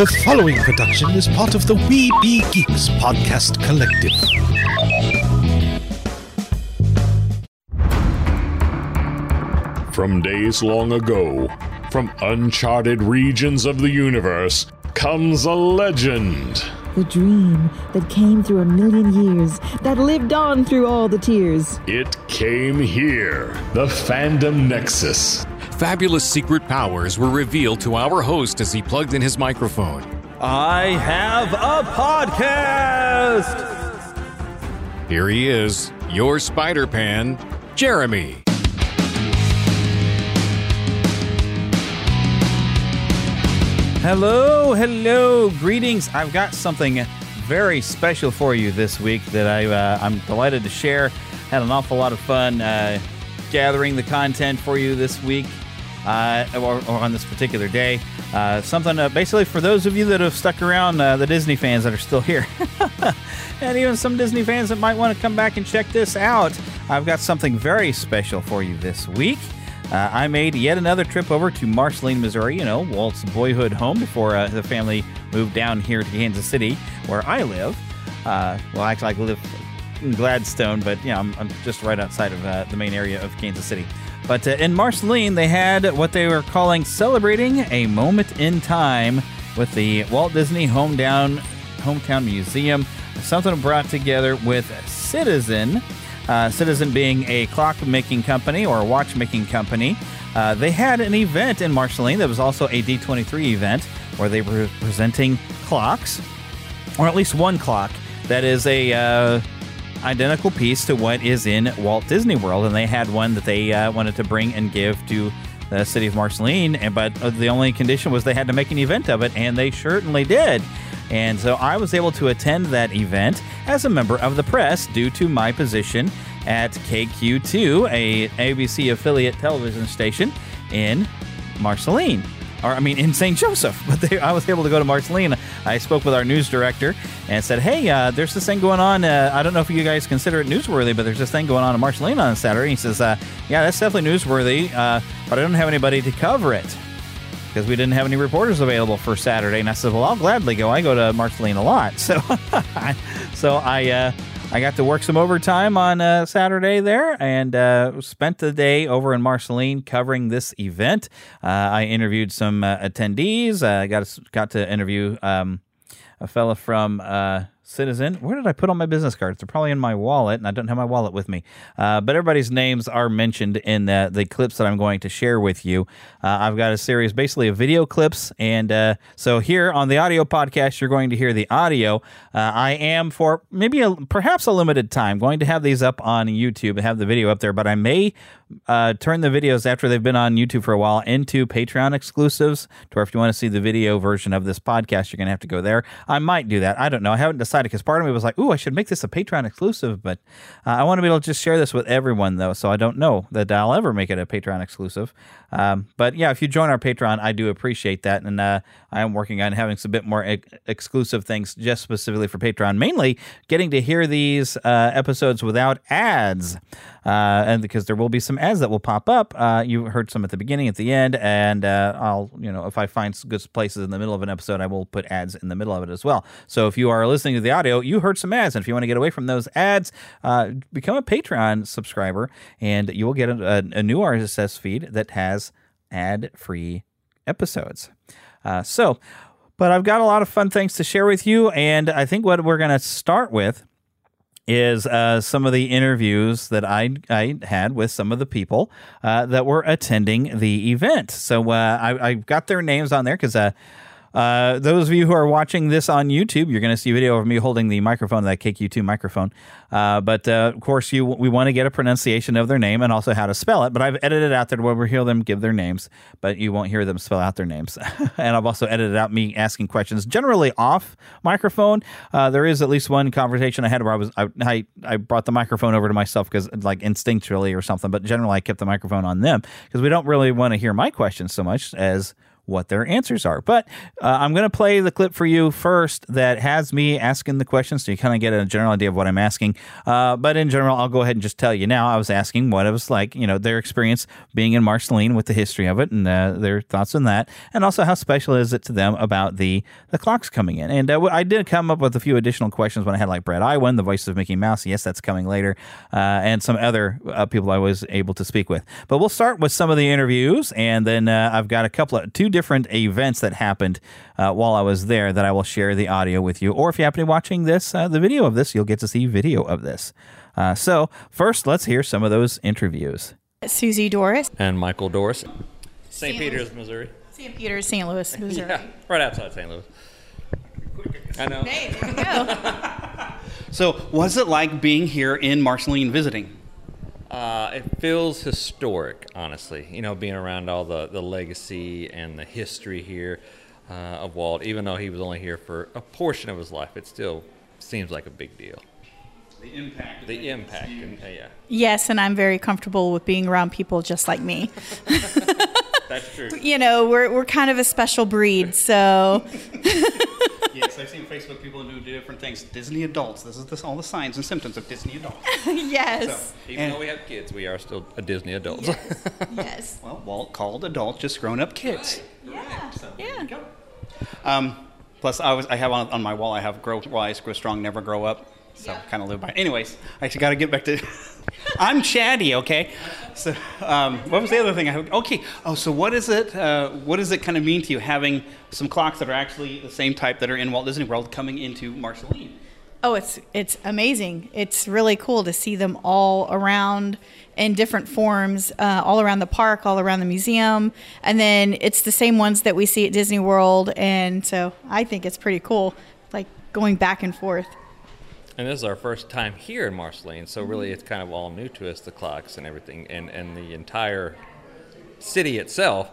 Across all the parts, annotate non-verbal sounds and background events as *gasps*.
The following production is part of the We Be Geeks podcast collective. From days long ago, from uncharted regions of the universe, comes a legend. The dream that came through a million years, that lived on through all the tears. It came here, the Fandom Nexus. Fabulous secret powers were revealed to our host as he plugged in his microphone. I have a podcast! Here he is, your Spider Pan, Jeremy. Hello, hello, greetings. I've got something very special for you this week that I, uh, I'm delighted to share. Had an awful lot of fun uh, gathering the content for you this week uh, or, or, on this particular day. Uh, something uh, basically for those of you that have stuck around, uh, the Disney fans that are still here, *laughs* and even some Disney fans that might want to come back and check this out. I've got something very special for you this week. Uh, I made yet another trip over to Marceline, Missouri, you know, Walt's boyhood home before uh, the family moved down here to Kansas City, where I live. Well, actually, I live in Gladstone, but, you know, I'm, I'm just right outside of the main area of Kansas City. But uh, in Marceline, they had what they were calling celebrating a moment in time with the Walt Disney Hometown, Hometown Museum, something brought together with Citizen uh, Citizen being a clock making company or a watch making company. Uh, they had an event in Marceline that was also a D23 event where they were presenting clocks, or at least one clock that is a uh, identical piece to what is in Walt Disney World, and they had one that they uh, wanted to bring and give to the city of Marceline. And but the only condition was they had to make an event of it, and they certainly did. And so I was able to attend that event as a member of the press due to my position at KQ2, a ABC affiliate television station in Marceline. Or, I mean, in St. Joseph. *laughs* But they, I was able to go to Marceline. I spoke with our news director and said, hey, uh, there's this thing going on. Uh, I don't know if you guys consider it newsworthy, but there's this thing going on in Marceline on Saturday. He says, uh, yeah, that's definitely newsworthy, uh, but I don't have anybody to cover it because we didn't have any reporters available for Saturday. And I said, well, I'll gladly go. I go to Marceline a lot. *laughs* So, *laughs* so I, uh, I got to work some overtime on uh, Saturday there and uh, spent the day over in Marceline covering this event. Uh, I interviewed some uh, attendees. I got, got to interview um, a fella from uh, Citizen. Where did I put all my business cards? They're probably in my wallet, and I don't have my wallet with me. Uh, but everybody's names are mentioned in the, the clips that I'm going to share with you. Uh, I've got a series basically of video clips. And uh, so here on the audio podcast, you're going to hear the audio. Uh, I am, for maybe a, perhaps a limited time, going to have these up on YouTube and have the video up there. But I may uh, turn the videos after they've been on YouTube for a while into Patreon exclusives. To where if you want to see the video version of this podcast, you're going to have to go there. I might do that. I don't know. I haven't decided because part of me was like, "Ooh, I should make this a Patreon exclusive," but uh, I want to be able to just share this with everyone, though. So I don't know that I'll ever make it a Patreon exclusive. Um, but yeah, if you join our Patreon, I do appreciate that, and uh, I am working on having some bit more ex- exclusive things just specifically for Patreon, mainly getting to hear these uh, episodes without ads. Uh, and because there will be some ads that will pop up. Uh, you heard some at the beginning, at the end, and uh, I'll, you know, if I find good places in the middle of an episode, I will put ads in the middle of it as well. So if you are listening to the audio, you heard some ads, and if you want to get away from those ads, uh, become a Patreon subscriber, and you will get a, a, a new RSS feed that has ad-free episodes. Uh, so, but I've got a lot of fun things to share with you, and I think what we're going to start with is uh, some of the interviews that I, I had with some of the people uh, that were attending the event. So uh, I, I got their names on there because uh, those of you who are watching this on YouTube, you're going to see a video of me holding the microphone, that KQ2 microphone. Uh, but uh, of course, you we want to get a pronunciation of their name and also how to spell it. But I've edited out there where we hear them give their names, but you won't hear them spell out their names. *laughs* and I've also edited out me asking questions, generally off microphone. Uh, there is at least one conversation I had where I was I I, I brought the microphone over to myself because like instinctually or something. But generally, I kept the microphone on them because we don't really want to hear my questions so much as what their answers are. But uh, I'm going to play the clip for you first that has me asking the questions so you kind of get a general idea of what I'm asking. Uh, but in general, I'll go ahead and just tell you now. I was asking what it was like, you know, their experience being in Marceline with the history of it and uh, their thoughts on that, and also how special is it to them about the the clocks coming in. And uh, I did come up with a few additional questions when I had like Bret Iwan, the voice of Mickey Mouse. Yes, that's coming later, uh, and some other uh, people I was able to speak with. But we'll start with some of the interviews, and then I've got a couple of two different events that happened uh, while I was there that I will share the audio with you. Or if you happen to be watching this, uh, the video of this, you'll get to see video of this. Uh, so first, let's hear some of those interviews. Susie Doris, and Michael Doris. St. St. Peter's, Missouri. St. Peter's, St. Louis, Missouri. *laughs* Yeah, right outside St. Louis. I know. Hey, there we go. *laughs* So, what's it like being here in Marceline visiting? Uh, it feels historic, honestly. You know, being around all the, the legacy and the history here uh, of Walt, even though he was only here for a portion of his life, it still seems like a big deal. The impact. The impact, and, uh, yeah, yes, and I'm very comfortable with being around people just like me. that's true. *laughs* You know, we're, we're kind of a special breed, so *laughs* yes, I've seen Facebook people who do different things. Disney adults. This is this, all the signs and symptoms of Disney adults. *laughs* yes. So, Even And- though we have kids, we are still a Disney adult. Yes. *laughs* Well, Walt called adults just grown up kids. Yeah. Yeah. Um, plus, I was I have on, on my wall I have grow wise, grow strong, never grow up. So Yeah. kind of live by. Anyways, I actually got to get back to. *laughs* I'm chatty, okay. So um, what was the other thing? I okay. Oh, so what is it? Uh, what does it kind of mean to you having some clocks that are actually the same type that are in Walt Disney World coming into Marceline? Oh, it's it's amazing. It's really cool to see them all around in different forms, uh, all around the park, all around the museum, and then it's the same ones that we see at Disney World. And so I think it's pretty cool, like going back and forth. And this is our first time here in Marceline, so really it's kind of all new to us, the clocks and everything, and, and the entire city itself.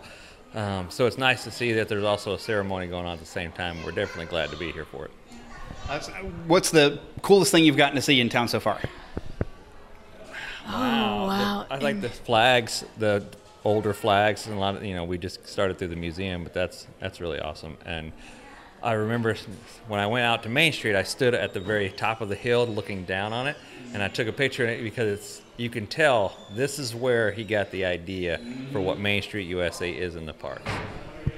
Um, so it's nice to see that there's also a ceremony going on at the same time. We're definitely glad to be here for it. Uh, what's the coolest thing you've gotten to see in town so far? Oh wow! I like the flags, the older flags, and a lot of you know we just started through the museum, but that's that's really awesome. And I remember when I went out to Main Street, I stood at the very top of the hill looking down on it, and I took a picture of it because it's you can tell this is where he got the idea for what Main Street USA is in the park.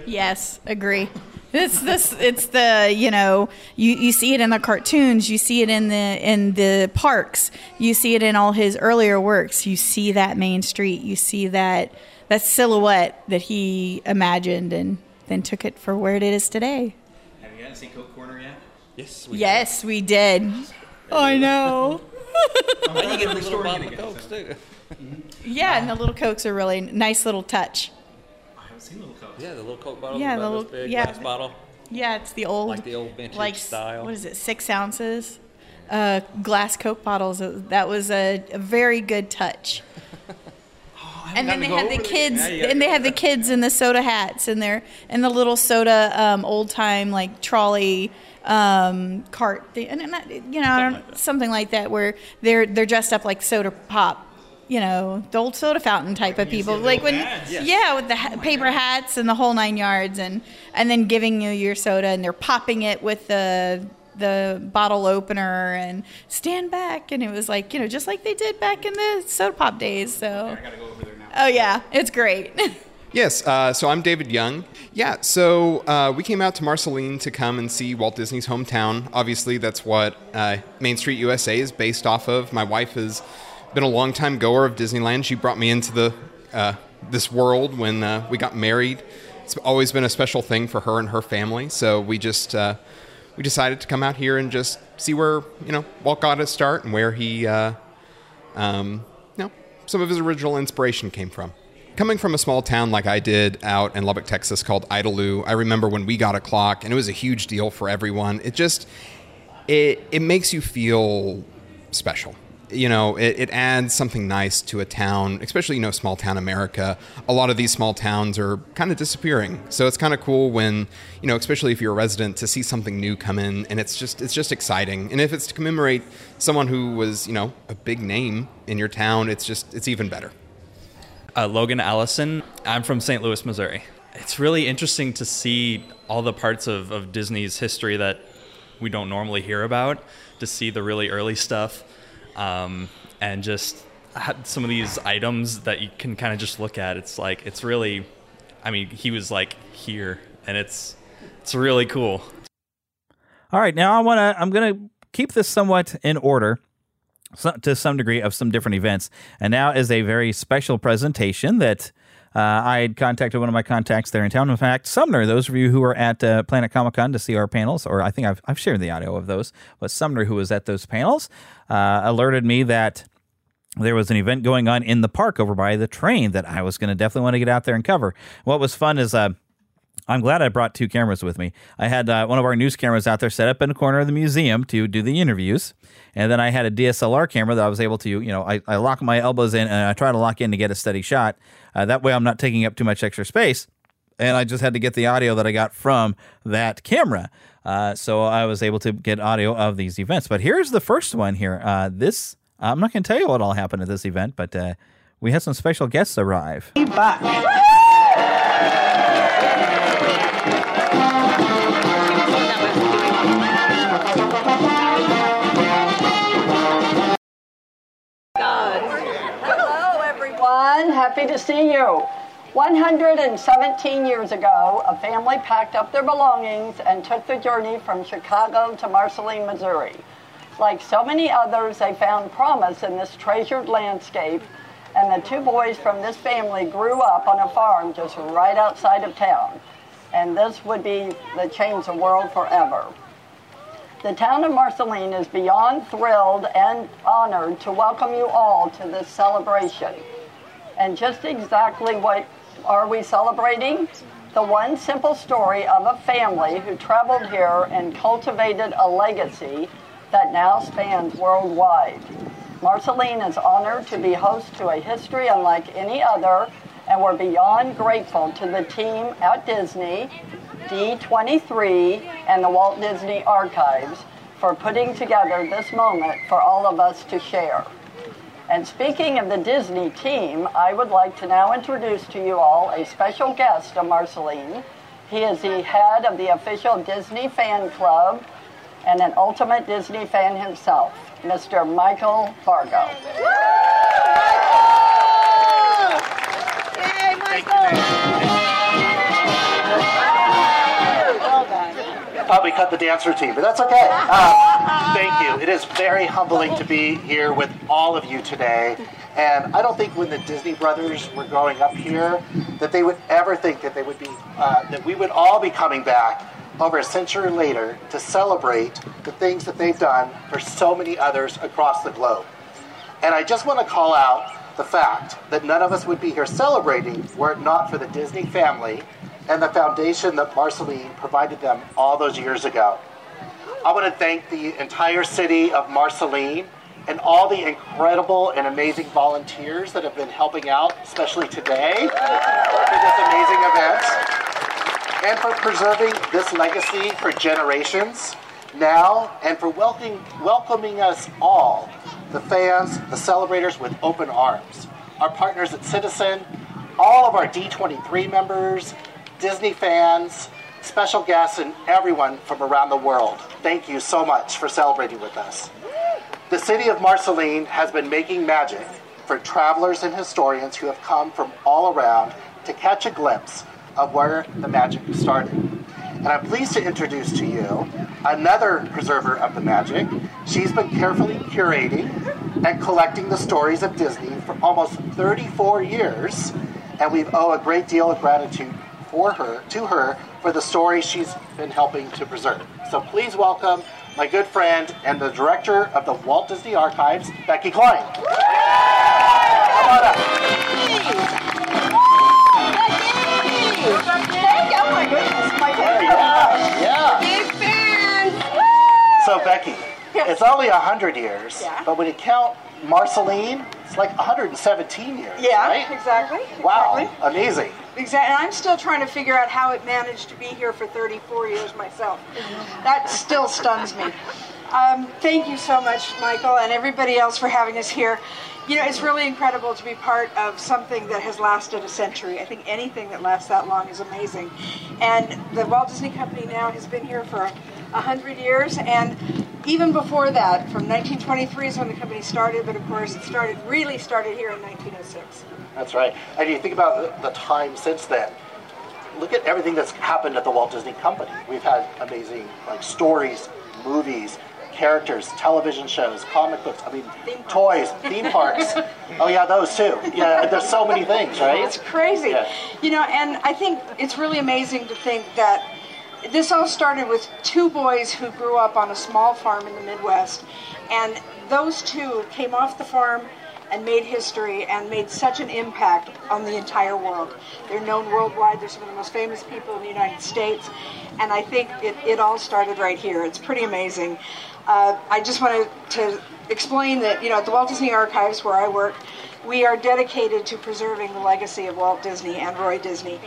Yes, agree. It's this. It's the you know you, you see it in the cartoons. You see it in the in the parks. You see it in all his earlier works. You see that Main Street. You see that that silhouette that he imagined and then took it for where it is today. Have you gotten to see Coke Corner yet? Yes, Yes, we did. I know. *laughs* you get a little bottle of Cokes too. Yeah, and the little cokes are really nice little touch. I haven't seen little Coke. Yeah, the little Coke bottle, Yeah, about the this little- big yeah. glass bottle. Yeah, it's the old Like the old vintage like, style. What is it? Six ounces, uh, glass Coke bottles. That was a, a very good touch. *laughs* and then they have the kids, Yeah, gotta and they have the kids in the soda hats, and they're in the little soda um, old time like trolley um, cart, thing. and and that- you know, I don't, something like that, where they're they're dressed up like soda pop. You know, the old soda fountain type of people, like when, yeah, with the ha- paper hats and the whole nine yards, and and then giving you your soda, and they're popping it with the the bottle opener and stand back, and it was like you know just like they did back in the soda pop days. So, oh yeah, it's great. *laughs* Yes, uh, so I'm David Young. Yeah, so uh, we came out to Marceline to come and see Walt Disney's hometown. Obviously, that's what uh, Main Street USA is based off of. My wife has been a longtime goer of Disneyland. She brought me into the uh, this world when uh, we got married. It's always been a special thing for her and her family. So we just uh, we decided to come out here and just see where you know Walt got his start and where he um, some of his original inspiration came from. Coming from a small town like I did out in Lubbock, Texas, called Idalou, I remember when we got a clock, and it was a huge deal for everyone. It just it it makes you feel special. You know, it, it adds something nice to a town, especially you know small town America. A lot of these small towns are kind of disappearing, so it's kind of cool when you know, especially if you're a resident, to see something new come in, and it's just it's just exciting. And if it's to commemorate someone who was you know a big name in your town, it's just it's even better. Uh, Logan Allison. I'm from St. Louis, Missouri. it's really interesting to see all the parts of, of Disney's history that we don't normally hear about, to see the really early stuff, um, and just some of these items that you can kind of just look at. It's like it's really, I mean, he was like here, and it's it's really cool. All right, now I want to. I'm going to keep this somewhat in order. So, to some degree of some different events. And now is a very special presentation that uh, I had contacted one of my contacts there in town. In fact, Sumner, those of you who are at uh, Planet Comic Con to see our panels, or I think I've, I've shared the audio of those, but Sumner, who was at those panels, uh, alerted me that there was an event going on in the park over by the train that I was going to definitely want to get out there and cover. What was fun is uh, I'm glad I brought two cameras with me. I had uh, one of our news cameras out there set up in a corner of the museum to do the interviews. And then I had a DSLR camera that I was able to, you know, I, I lock my elbows in and I try to lock in to get a steady shot. Uh, that way I'm not taking up too much extra space. And I just had to get the audio that I got from that camera. Uh, so I was able to get audio of these events. But here's the first one here. Uh, this, I'm not going to tell you what all happened at this event, but uh, we had some special guests arrive. Hello, Happy to see you. 117 years ago, a family packed up their belongings and took the journey from Chicago to Marceline, Missouri. Like so many others, they found promise in this treasured landscape, and the two boys from this family grew up on a farm just right outside of town. And this would be the change the world forever. The town of Marceline is beyond thrilled and honored to welcome you all to this celebration. And just exactly what are we celebrating? The one simple story of a family who traveled here and cultivated a legacy that now spans worldwide. Marceline is honored to be host to a history unlike any other, and we're beyond grateful to the team at Disney, D23, and the Walt Disney Archives for putting together this moment for all of us to share. And speaking of the Disney team, I would like to now introduce to you all a special guest of Marceline. He is the head of the official Disney fan club and an ultimate Disney fan himself, Mr. Michael Fargo. Yay, Michael! Probably cut the dance routine, but that's okay. *laughs* Uh, thank you. It is very humbling to be here with all of you today. And I don't think when the Disney brothers were growing up here that they would ever think that they would be uh, that we would all be coming back over a century later to celebrate the things that they've done for so many others across the globe. And I just want to call out the fact that none of us would be here celebrating were it not for the Disney family and the foundation that Marceline provided them all those years ago. I want to thank the entire city of Marceline and all the incredible and amazing volunteers that have been helping out, especially today, for this amazing event, and for preserving this legacy for generations now, and for welcoming, welcoming us all, the fans, the celebrators, with open arms. Our partners at Citizen, all of our D23 members, Disney fans, special guests, and everyone from around the world. Thank you so much for celebrating with us. The city of Marceline has been making magic for travelers and historians who have come from all around to catch a glimpse of where the magic started. And I'm pleased to introduce to you another preserver of the magic. She's been carefully curating and collecting the stories of Disney for almost 34 years, and we owe a great deal of gratitude for her, to her, for the story she's been helping to preserve. So please welcome my good friend and the director of the Walt Disney Archives, Becky Cline. Come on up. My goodness, my Yeah. Big fan! So Becky, it's only 100 years, Yeah. but when you count Marceline, it's like 117 years, Yeah, right? exactly. Wow, exactly. amazing. Exactly. And I'm still trying to figure out how it managed to be here for 34 years myself. That still stuns me. Um, thank you so much, Michael, and everybody else for having us here. You know, it's really incredible to be part of something that has lasted a century. I think anything that lasts that long is amazing. And the Walt Disney Company now has been here for hundred years, and even before that, from 1923 is when the company started, but of course it started really started here in 1906. That's right. And you think about the, the time since then. Look at everything that's happened at the Walt Disney Company. We've had amazing like stories, movies, characters, television shows, comic books. I mean, toys, theme parks. *laughs* oh yeah, those too. Yeah, there's so many things, right? It's crazy. Yeah. You know, and I think it's really amazing to think that this all started with two boys who grew up on a small farm in the Midwest. And those two came off the farm and made history and made such an impact on the entire world. They're known worldwide. They're some of the most famous people in the United States. And I think it, it all started right here. It's pretty amazing. Uh, I just wanted to explain that, you know, at the Walt Disney Archives where I work, we are dedicated to preserving the legacy of Walt Disney and Roy Disney.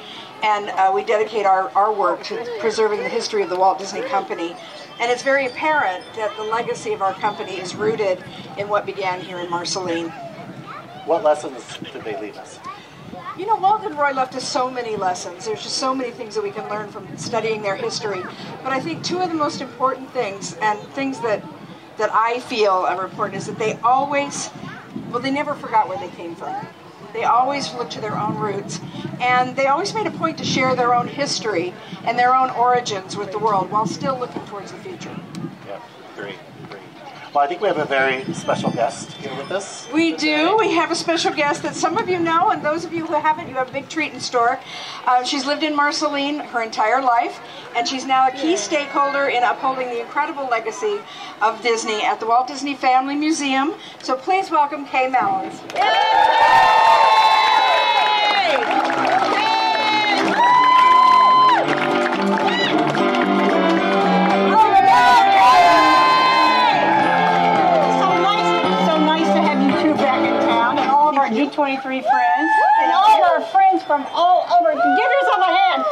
And uh, we dedicate our, our work to preserving the history of the Walt Disney Company. And it's very apparent that the legacy of our company is rooted in what began here in Marceline. What lessons did they leave us? You know, Walt and Roy left us so many lessons. There's just so many things that we can learn from studying their history. But I think two of the most important things, and things that that I feel are important, is that they always, well, they never forgot where they came from. They always looked to their own roots, and they always made a point to share their own history and their own origins with the world while still looking towards the future. Yeah, great. Well, I think we have a very special guest here with us. We do. We have a special guest that some of you know, and those of you who haven't, you have a big treat in store. Uh, she's lived in Marceline her entire life, and she's now a key stakeholder in upholding the incredible legacy of Disney at the Walt Disney Family Museum. So please welcome Kaye Malins. 23 friends, and all of our friends from all over. Give yourself a hand.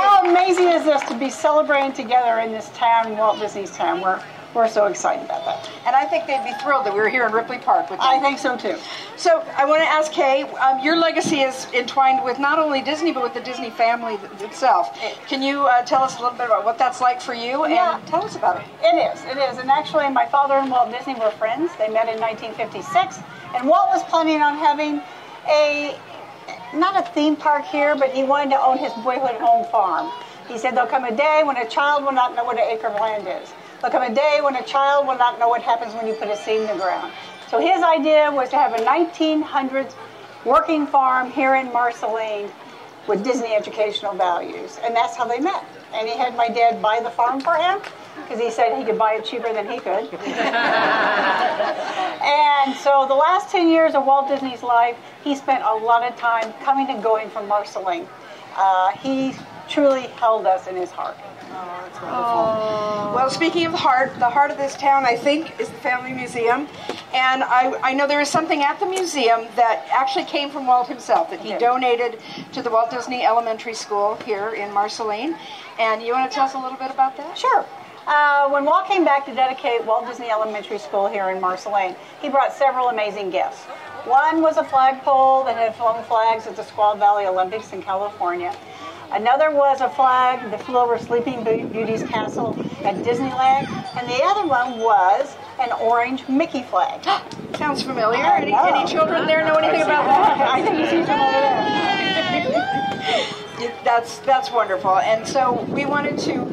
How amazing is this to be celebrating together in this town, Walt Disney's town, We're we're so excited about that. And I think they'd be thrilled that we were here in Ripley Park with them. I think so too. So I want to ask Kaye, um, your legacy is entwined with not only Disney but with the Disney family itself. Can you uh, tell us a little bit about what that's like for you Yeah. and tell us about it? It is, it is. And actually, my father and Walt Disney were friends. They met in 1956, and Walt was planning on having a not a theme park here, but he wanted to own his boyhood home farm. He said there'll come a day when a child will not know what an acre of land is. There'll come a day when a child will not know what happens when you put a seed in the ground. So his idea was to have a 1900s working farm here in Marceline with Disney educational values, and that's how they met. And he had my dad buy the farm for him because he said he could buy it cheaper than he could. *laughs* and so the last 10 years of Walt Disney's life, he spent a lot of time coming and going from Marceline. Uh, he truly held us in his heart. Well, speaking of the heart, the heart of this town, I think, is the Family Museum. And I, I know there is something at the museum that actually came from Walt himself that he donated to the Walt Disney Elementary School here in Marceline. And you want to tell us a little bit about that? Sure. Uh, when Walt came back to dedicate Walt Disney Elementary School here in Marceline, he brought several amazing gifts. One was a flagpole that had flown flags at the Squaw Valley Olympics in California. Another was a flag that flew over Sleeping Beauty's castle at Disneyland. And the other one was an orange Mickey flag. *gasps* Sounds familiar. Any, any children there know anything about *laughs* that? I think you see some over *laughs* there. That's that's wonderful. And so we wanted to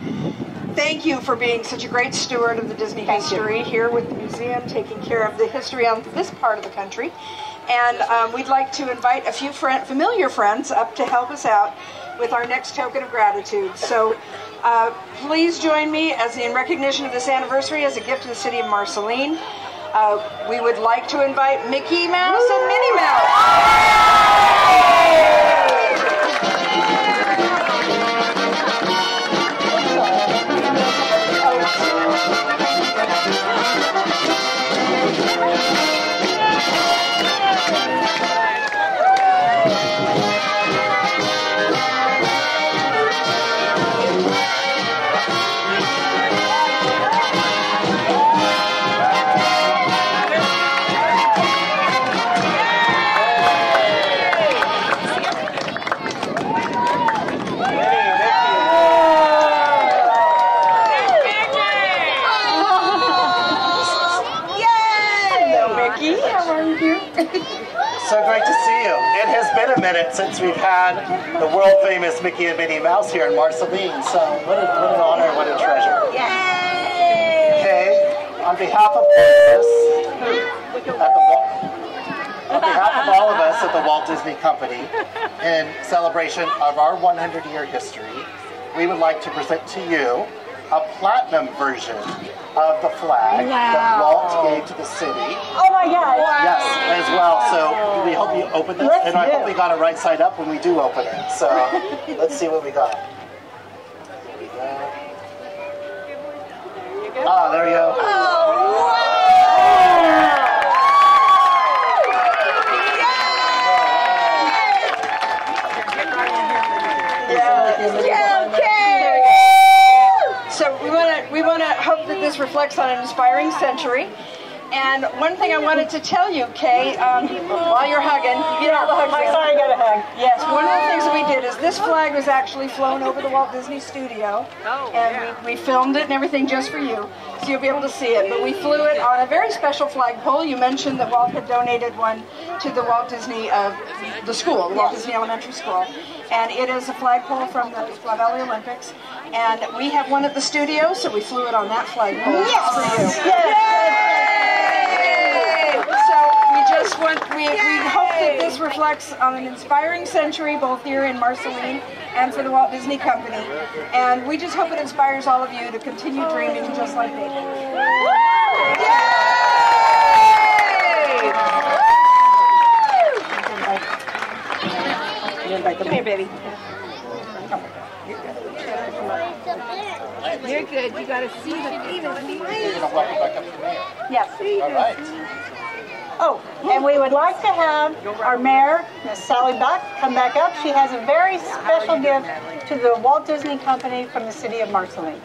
thank you for being such a great steward of the Disney history here with the museum, taking care of the history on this part of the country. And um, we'd like to invite a few friend, familiar friends up to help us out with our next token of gratitude. So uh, please join me as in recognition of this anniversary as a gift to the city of Marceline. Uh, we would like to invite Mickey Mouse and Minnie Mouse. Mickey and Minnie Mouse here in Marceline. So what, a, what an honor, what a treasure. Yay! Okay, on behalf of this, at the Walt, on behalf of all of us at the Walt Disney Company, in celebration of our 100 year history, we would like to present to you a platinum version of the flag that Walt gave to the city. Oh my God. Yes, as well. So we hope you open this, Let's and I do. hope we got it right side up when we do open it. So *laughs* let's see what we got. Ah, there we go. So we want to we want to hope that this reflects on an inspiring century. And one thing I wanted to tell you, Kaye, um, while you're hugging, you get all the hugs. I'm sorry, I got a hug. Yes, one of the things that we did is this flag was actually flown over the Walt Disney Studio, and we, we filmed it and everything just for you, so you'll be able to see it. But we flew it on a very special flagpole. You mentioned that Walt had donated one to the Walt Disney, uh, the school, the Walt Disney Elementary School, and it is a flagpole from the Valley Olympics. And we have one at the studio, so we flew it on that flagpole just for you. Yay! So we just want, we, we hope that this reflects on an inspiring century, both here in Marceline and for the Walt Disney Company. And we just hope it inspires all of you to continue dreaming just like they did. Come here, baby. You're good. You gotta see the even Yes. All right. Oh, and we would like to have our mayor, Miss Sally Buck, come back up. She has a very special gift to the Walt Disney Company from the city of Marceline.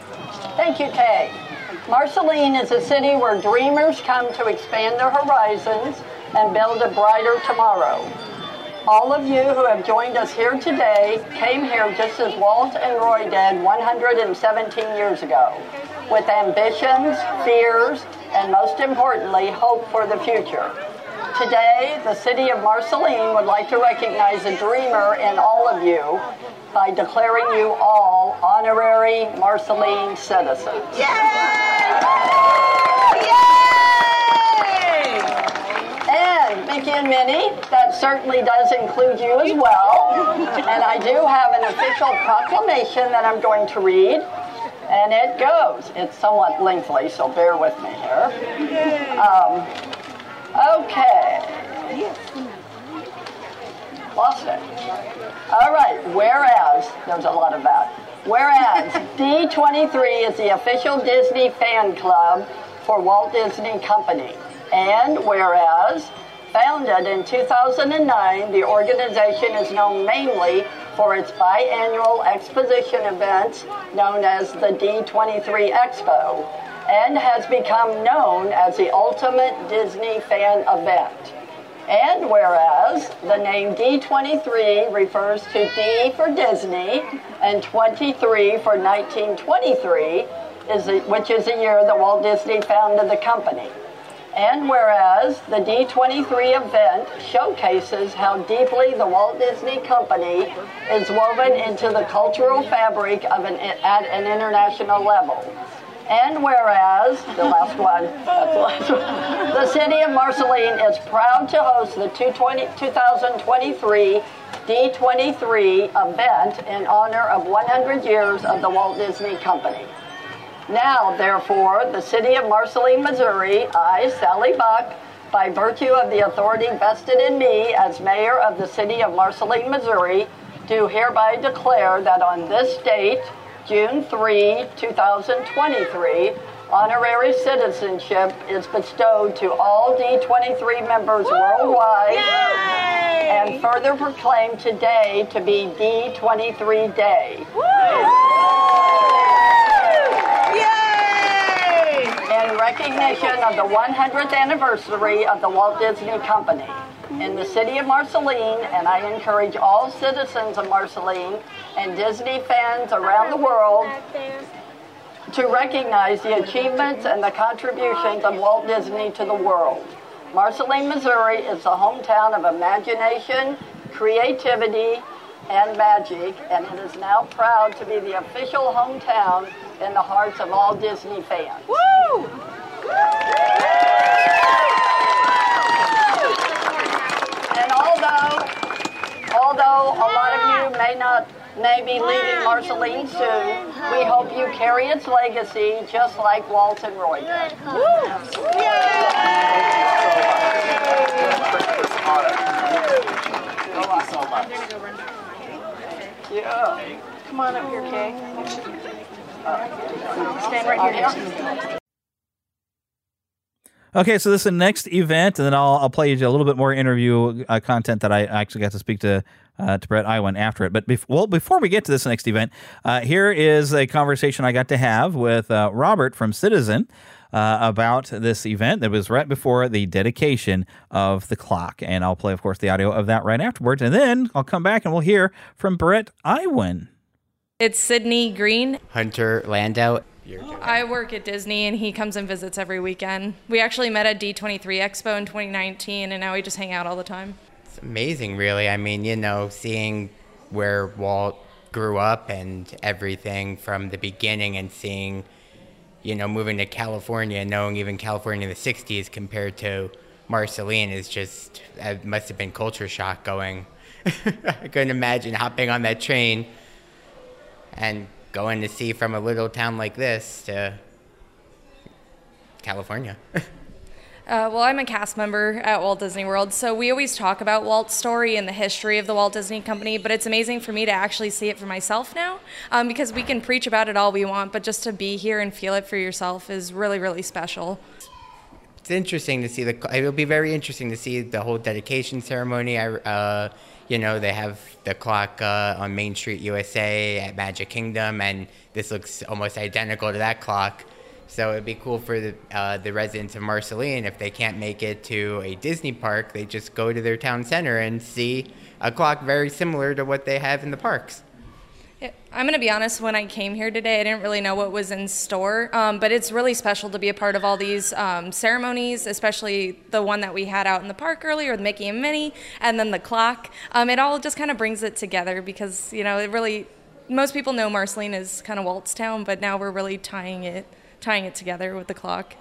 Thank you, Kaye. Marceline is a city where dreamers come to expand their horizons and build a brighter tomorrow. All of you who have joined us here today came here just as Walt and Roy did 117 years ago, with ambitions, fears, and most importantly, hope for the future. Today, the city of Marceline would like to recognize a dreamer in all of you by declaring you all honorary Marceline citizens. And Mickey and Minnie, that certainly does include you as well. And I do have an official proclamation that I'm going to read. And it goes. It's somewhat lengthy, so bear with me here. Um, okay. Lost it. All right. Whereas, there's a lot of that. Whereas *laughs* D23 is the official Disney fan club for Walt Disney Company. And whereas founded in 2009, the organization is known mainly for its biannual exposition events known as the D23 Expo and has become known as the ultimate Disney fan event. And whereas the name D23 refers to D for Disney and 23 for 1923, is which is the year that Walt Disney founded the company. And whereas the D23 event showcases how deeply the Walt Disney Company is woven into the cultural fabric of an, at an international level. And whereas, the last one, the last one, the city of Marceline is proud to host the 2023 D23 event in honor of 100 years of the Walt Disney Company. Now, therefore, the city of Marceline, Missouri, I, Sally Buck, by virtue of the authority vested in me as mayor of the city of Marceline, Missouri, do hereby declare that on this date, June 3, 2023, honorary citizenship is bestowed to all D23 members worldwide and further proclaimed today to be D23 Day. In recognition of the 100th anniversary of the Walt Disney Company in the city of Marceline, and I encourage all citizens of Marceline and Disney fans around the world to recognize the achievements and the contributions of Walt Disney to the world. Marceline, Missouri is the hometown of imagination, creativity, and magic, and it is now proud to be the official hometown in the hearts of all Disney fans. Woo! And although, although a lot of you may not may be leaving Marceline soon, we hope you carry its legacy just like Walt and Roy did. Thank you so much. Yeah. Come on up here, Kaye. Okay, so this is the next event, and then I'll, I'll play you a little bit more interview uh, content that I actually got to speak to uh, to Bret Iwan after it. But bef- well, before we get to this next event, uh, here is a conversation I got to have with uh, Robert from Citizen uh, about this event that was right before the dedication of the clock, and I'll play, of course, the audio of that right afterwards, and then I'll come back and we'll hear from Bret Iwan. It's Sydney Green. Hunter Landau. I work at Disney and he comes and visits every weekend. We actually met at D23 Expo in 2019 and now we just hang out all the time. It's amazing, really. I mean, you know, seeing where Walt grew up and everything from the beginning and seeing, you know, moving to California and knowing even California in the 60s compared to Marceline is just, it must have been culture shock going. *laughs* I couldn't imagine hopping on that train and going to see from a little town like this to California. *laughs* Uh, well, I'm a cast member at Walt Disney World, so we always talk about Walt's story and the history of the Walt Disney Company, but it's amazing for me to actually see it for myself now um, because we can preach about it all we want, but just to be here and feel it for yourself is really, really special. it's interesting to see the. It'll be very interesting to see the whole dedication ceremony. I, uh, you know, they have the clock uh, on Main Street, USA, at Magic Kingdom, and this looks almost identical to that clock. So it'd be cool for the uh, the residents of Marceline if they can't make it to a Disney park, they just go to their town center and see a clock very similar to what they have in the parks. I'm going to be honest, when I came here today, I didn't really know what was in store, um, but it's really special to be a part of all these um, ceremonies, especially the one that we had out in the park earlier with Mickey and Minnie, and then the clock. Um, it all just kind of brings it together because, you know, it really, most people know Marceline is kind of Walt's town, but now we're really tying it, tying it together with the clock.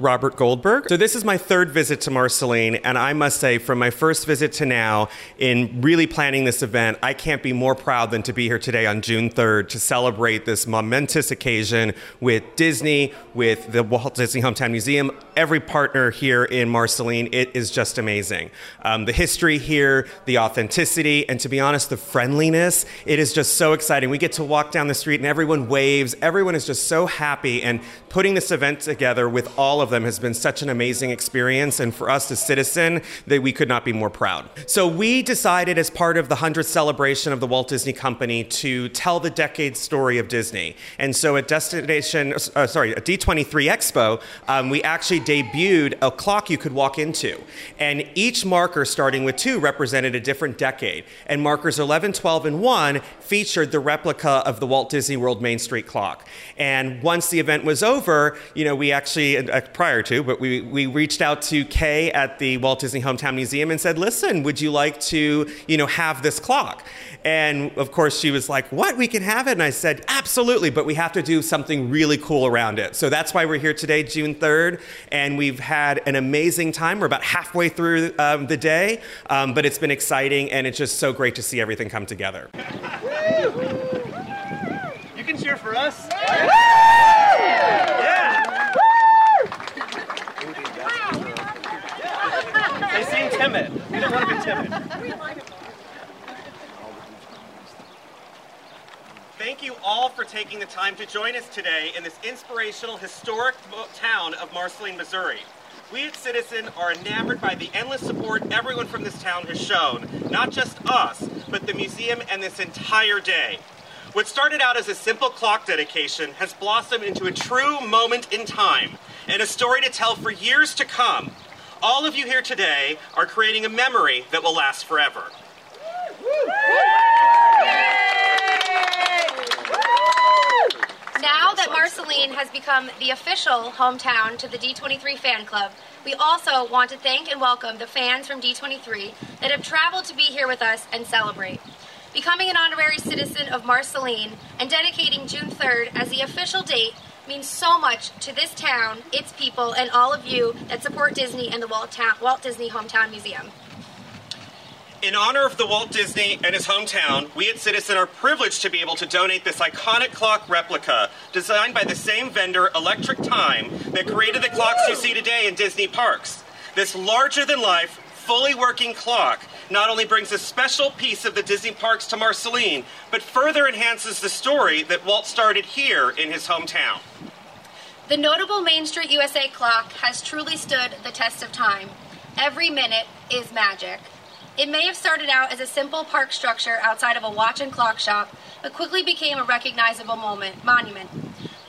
Robert Goldberg. So, this is my third visit to Marceline, and I must say, from my first visit to now, in really planning this event, I can't be more proud than to be here today on June 3rd to celebrate this momentous occasion with Disney, with the Walt Disney Hometown Museum, every partner here in Marceline. It is just amazing. Um, the history here, the authenticity, and to be honest, the friendliness. It is just so exciting. We get to walk down the street and everyone waves. Everyone is just so happy, and putting this event together with all of them has been such an amazing experience. And for us as Citizen, that we could not be more proud. So we decided, as part of the 100th celebration of the Walt Disney Company, to tell the decade story of Disney. And so at Destination, uh, sorry, at D23 Expo, um, we actually debuted a clock you could walk into. And each marker, starting with two, represented a different decade. And markers 11, 12, and 1 featured the replica of the Walt Disney World Main Street clock. And once the event was over, you know, we actually, uh, prior to, but we, we reached out to Kaye at the Walt Disney Hometown Museum and said, listen, would you like to, you know, have this clock? And of course, she was like, what? We can have it? And I said, absolutely, but we have to do something really cool around it. So that's why we're here today, June 3rd. And we've had an amazing time. We're about halfway through um, the day, um, but it's been exciting and it's just so great to see everything come together. You can cheer for us. They seem timid. We don't want to be timid. Thank you all for taking the time to join us today in this inspirational, historic town of Marceline, Missouri. We at Citizen are enamored by the endless support everyone from this town has shown, not just us, but the museum and this entire day. What started out as a simple clock dedication has blossomed into a true moment in time and a story to tell for years to come. All of you here today are creating a memory that will last forever. Now that Marceline has become the official hometown to the D23 fan club, we also want to thank and welcome the fans from D23 that have traveled to be here with us and celebrate. Becoming an honorary citizen of Marceline and dedicating June 3rd as the official date means so much to this town, its people, and all of you that support Disney and the Walt, Walt Disney Hometown Museum. In honor of the Walt Disney and his hometown, we at Citizen are privileged to be able to donate this iconic clock replica designed by the same vendor, Electric Time, that created the clocks you see today in Disney parks. This larger than life, fully working clock not only brings a special piece of the Disney parks to Marceline, but further enhances the story that Walt started here in his hometown. The notable Main Street USA clock has truly stood the test of time. Every minute is magic. It may have started out as a simple park structure outside of a watch and clock shop, but quickly became a recognizable moment, monument.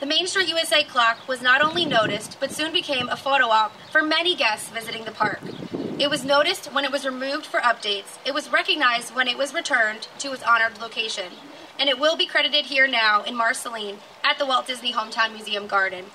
The Main Street USA clock was not only noticed, but soon became a photo op for many guests visiting the park. It was noticed when it was removed for updates. It was recognized when it was returned to its honored location. And it will be credited here now in Marceline at the Walt Disney Hometown Museum Garden.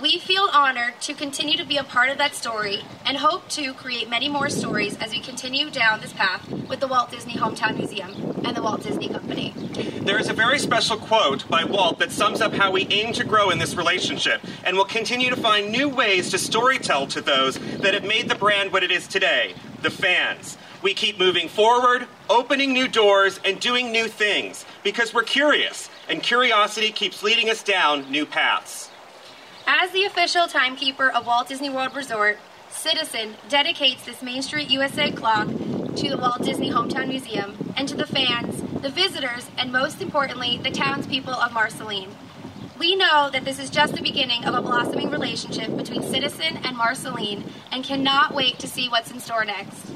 We feel honored to continue to be a part of that story and hope to create many more stories as we continue down this path with the Walt Disney Hometown Museum and the Walt Disney Company. There is a very special quote by Walt that sums up how we aim to grow in this relationship and will continue to find new ways to storytell to those that have made the brand what it is today the fans. We keep moving forward, opening new doors, and doing new things because we're curious, and curiosity keeps leading us down new paths. As the official timekeeper of Walt Disney World Resort, Citizen dedicates this Main Street USA clock to the Walt Disney Hometown Museum and to the fans, the visitors, and most importantly, the townspeople of Marceline. We know that this is just the beginning of a blossoming relationship between Citizen and Marceline and cannot wait to see what's in store next.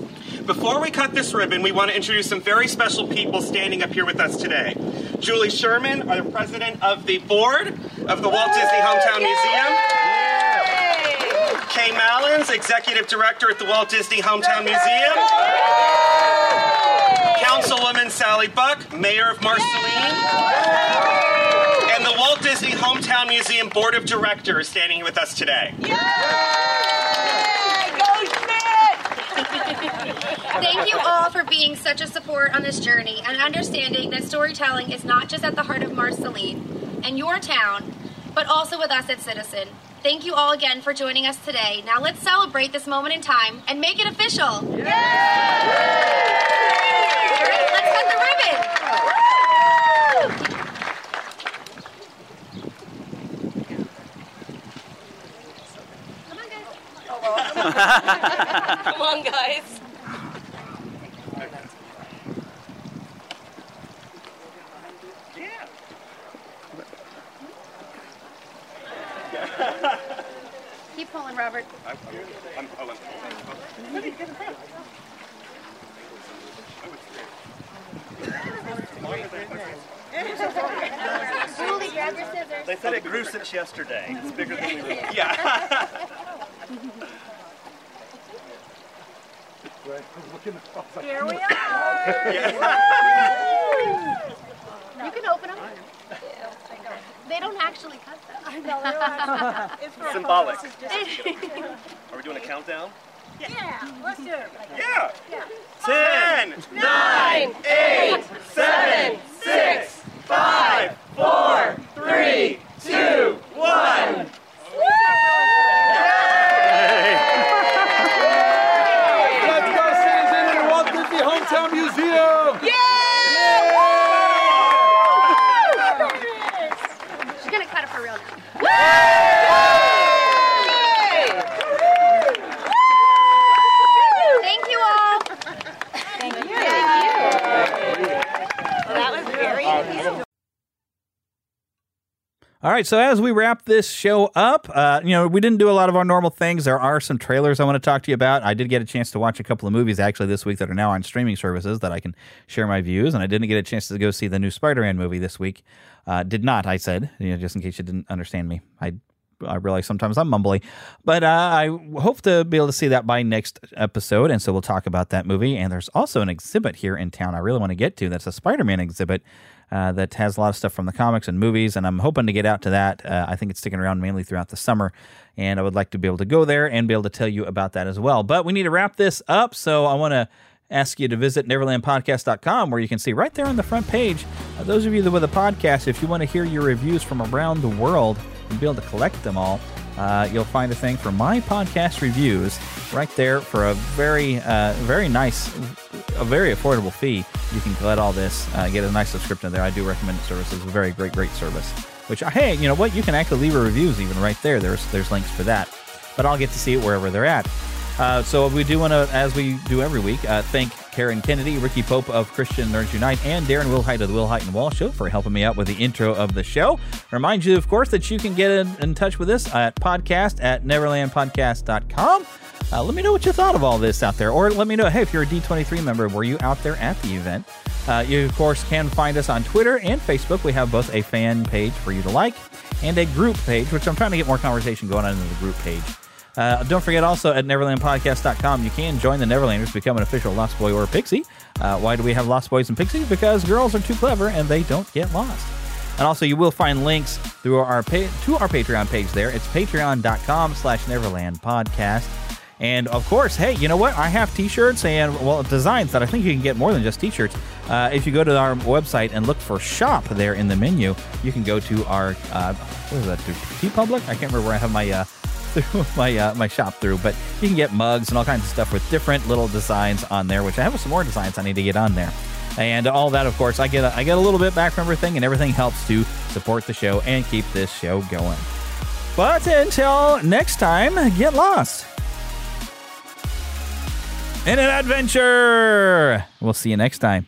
Before we cut this ribbon, we want to introduce some very special people standing up here with us today. Julie Sherman, our president of the board of the Walt Disney Hometown Museum. Kaye Malins, executive director at the Walt Disney Hometown Museum. Councilwoman Sally Buck, mayor of Marceline. And the Walt Disney Hometown Museum board of directors standing here with us today. Go human! *laughs* Thank you all for being such a support on this journey and understanding that storytelling is not just at the heart of Marceline and your town, but also with us at Citizen. Thank you all again for joining us today. Now let's celebrate this moment in time and make it official. All right, let's cut the ribbon. Come on, guys. Keep pulling, Robert. i'm Julie, grab your scissors. They said it grew since yesterday. It's bigger than we *laughs* realized. Yeah. *laughs* Here we are. *laughs* You can open them. They don't actually cut them. I know. actually- it's Symbolic. photo. This is just- *laughs* Are we doing a countdown? Yeah, let's do it. Yeah. Yeah. Ten, nine, eight, seven, six, five, four, three, two, one. Let's go, Citizen, to the Walt Disney Hometown Museum! She's gonna cut it for real now. Thank you all. Thank you. That was very easy. All right, so as we wrap this show up, uh, you know, we didn't do a lot of our normal things. There are some trailers I want to talk to you about. I did get a chance to watch a couple of movies actually this week that are now on streaming services that I can share my views, and I didn't get a chance to go see the new Spider-Man movie this week. Uh, did not, I said, you know, just in case you didn't understand me. I I realize sometimes I'm mumbly, but uh, I hope to be able to see that by next episode, and so we'll talk about that movie. And there's also an exhibit here in town I really want to get to. That's a Spider-Man exhibit uh, that has a lot of stuff from the comics and movies, and I'm hoping to get out to that. Uh, I think it's sticking around mainly throughout the summer, and I would like to be able to go there and be able to tell you about that as well. But we need to wrap this up, so I want to ask you to visit neverlandpodcast.com where you can see right there on the front page uh, those of you that with a podcast if you want to hear your reviews from around the world and be able to collect them all uh, you'll find a thing for my podcast reviews right there for a very uh, very nice a very affordable fee. You can collect all this uh, get a nice subscription there. I do recommend the service. It's a very great great service which hey you know what? You can actually leave reviews even right there. There's there's links for that but i'll get to see it wherever they're at. Uh, so we do want to, as we do every week, uh, thank Karen Kennedy, Ricky Pope of Christian Nerds Unite, and Darren Wilhite of the Wilhite and Wall Show for helping me out with the intro of the show. Remind you, of course, that you can get in, in touch with us at podcast at neverlandpodcast.com. Uh, let me know what you thought of all this out there, or let me know, hey, if you're a D23 member, were you out there at the event? Uh, you, of course, can find us on Twitter and Facebook. We have both a fan page for you to like and a group page, which I'm trying to get more conversation going on in the group page. Uh, don't forget also at neverlandpodcast.com, you can join the Neverlanders, become an official Lost Boy or Pixie. Uh, why do we have Lost Boys and Pixies? Because girls are too clever and they don't get lost. And also, you will find links through our pa- to our Patreon page there. It's patreon.com slash Neverland Podcast. And of course, hey, you know what? I have t-shirts and, well, designs that I think you can get more than just t-shirts. Uh, if you go to our website and look for shop there in the menu, you can go to our, uh, what is that, TeePublic? I can't remember where I have my, uh, through *laughs* my uh, my shop through, but you can get mugs and all kinds of stuff with different little designs on there. Which I have some more designs I need to get on there, and all that. Of course, I get a, I get a little bit back from everything, and everything helps to support the show and keep this show going. But until next time, get lost in an adventure. We'll see you next time.